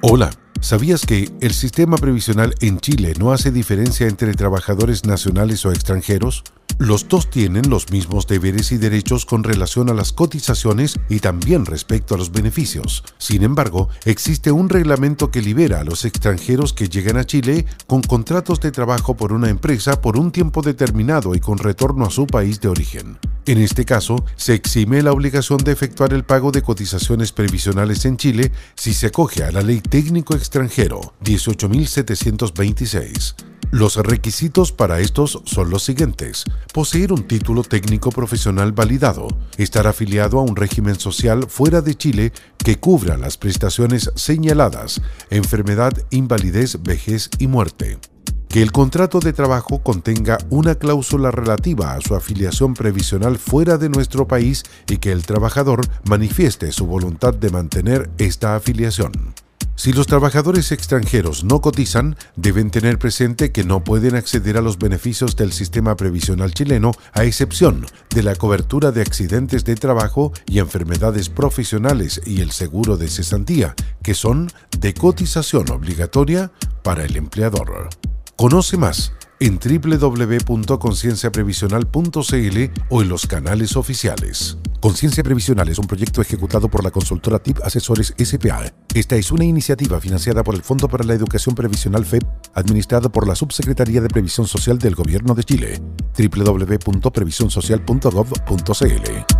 Hola, ¿sabías que el sistema previsional en Chile no hace diferencia entre trabajadores nacionales o extranjeros? Los dos tienen los mismos deberes y derechos con relación a las cotizaciones y también respecto a los beneficios. Sin embargo, existe un reglamento que libera a los extranjeros que llegan a Chile con contratos de trabajo por una empresa por un tiempo determinado y con retorno a su país de origen. En este caso, se exime la obligación de efectuar el pago de cotizaciones previsionales en Chile si se acoge a la Ley Técnico Extranjero 18.726. Los requisitos para estos son los siguientes. Poseer un título técnico profesional validado, estar afiliado a un régimen social fuera de Chile que cubra las prestaciones señaladas, enfermedad, invalidez, vejez y muerte que el contrato de trabajo contenga una cláusula relativa a su afiliación previsional fuera de nuestro país y que el trabajador manifieste su voluntad de mantener esta afiliación. Si los trabajadores extranjeros no cotizan, deben tener presente que no pueden acceder a los beneficios del sistema previsional chileno, a excepción de la cobertura de accidentes de trabajo y enfermedades profesionales y el seguro de cesantía, que son de cotización obligatoria para el empleador. Conoce más en www.concienciaprevisional.cl o en los canales oficiales. Conciencia Previsional es un proyecto ejecutado por la consultora TIP Asesores SPA. Esta es una iniciativa financiada por el Fondo para la Educación Previsional FEP, administrado por la Subsecretaría de Previsión Social del Gobierno de Chile. www.previsionsocial.gov.cl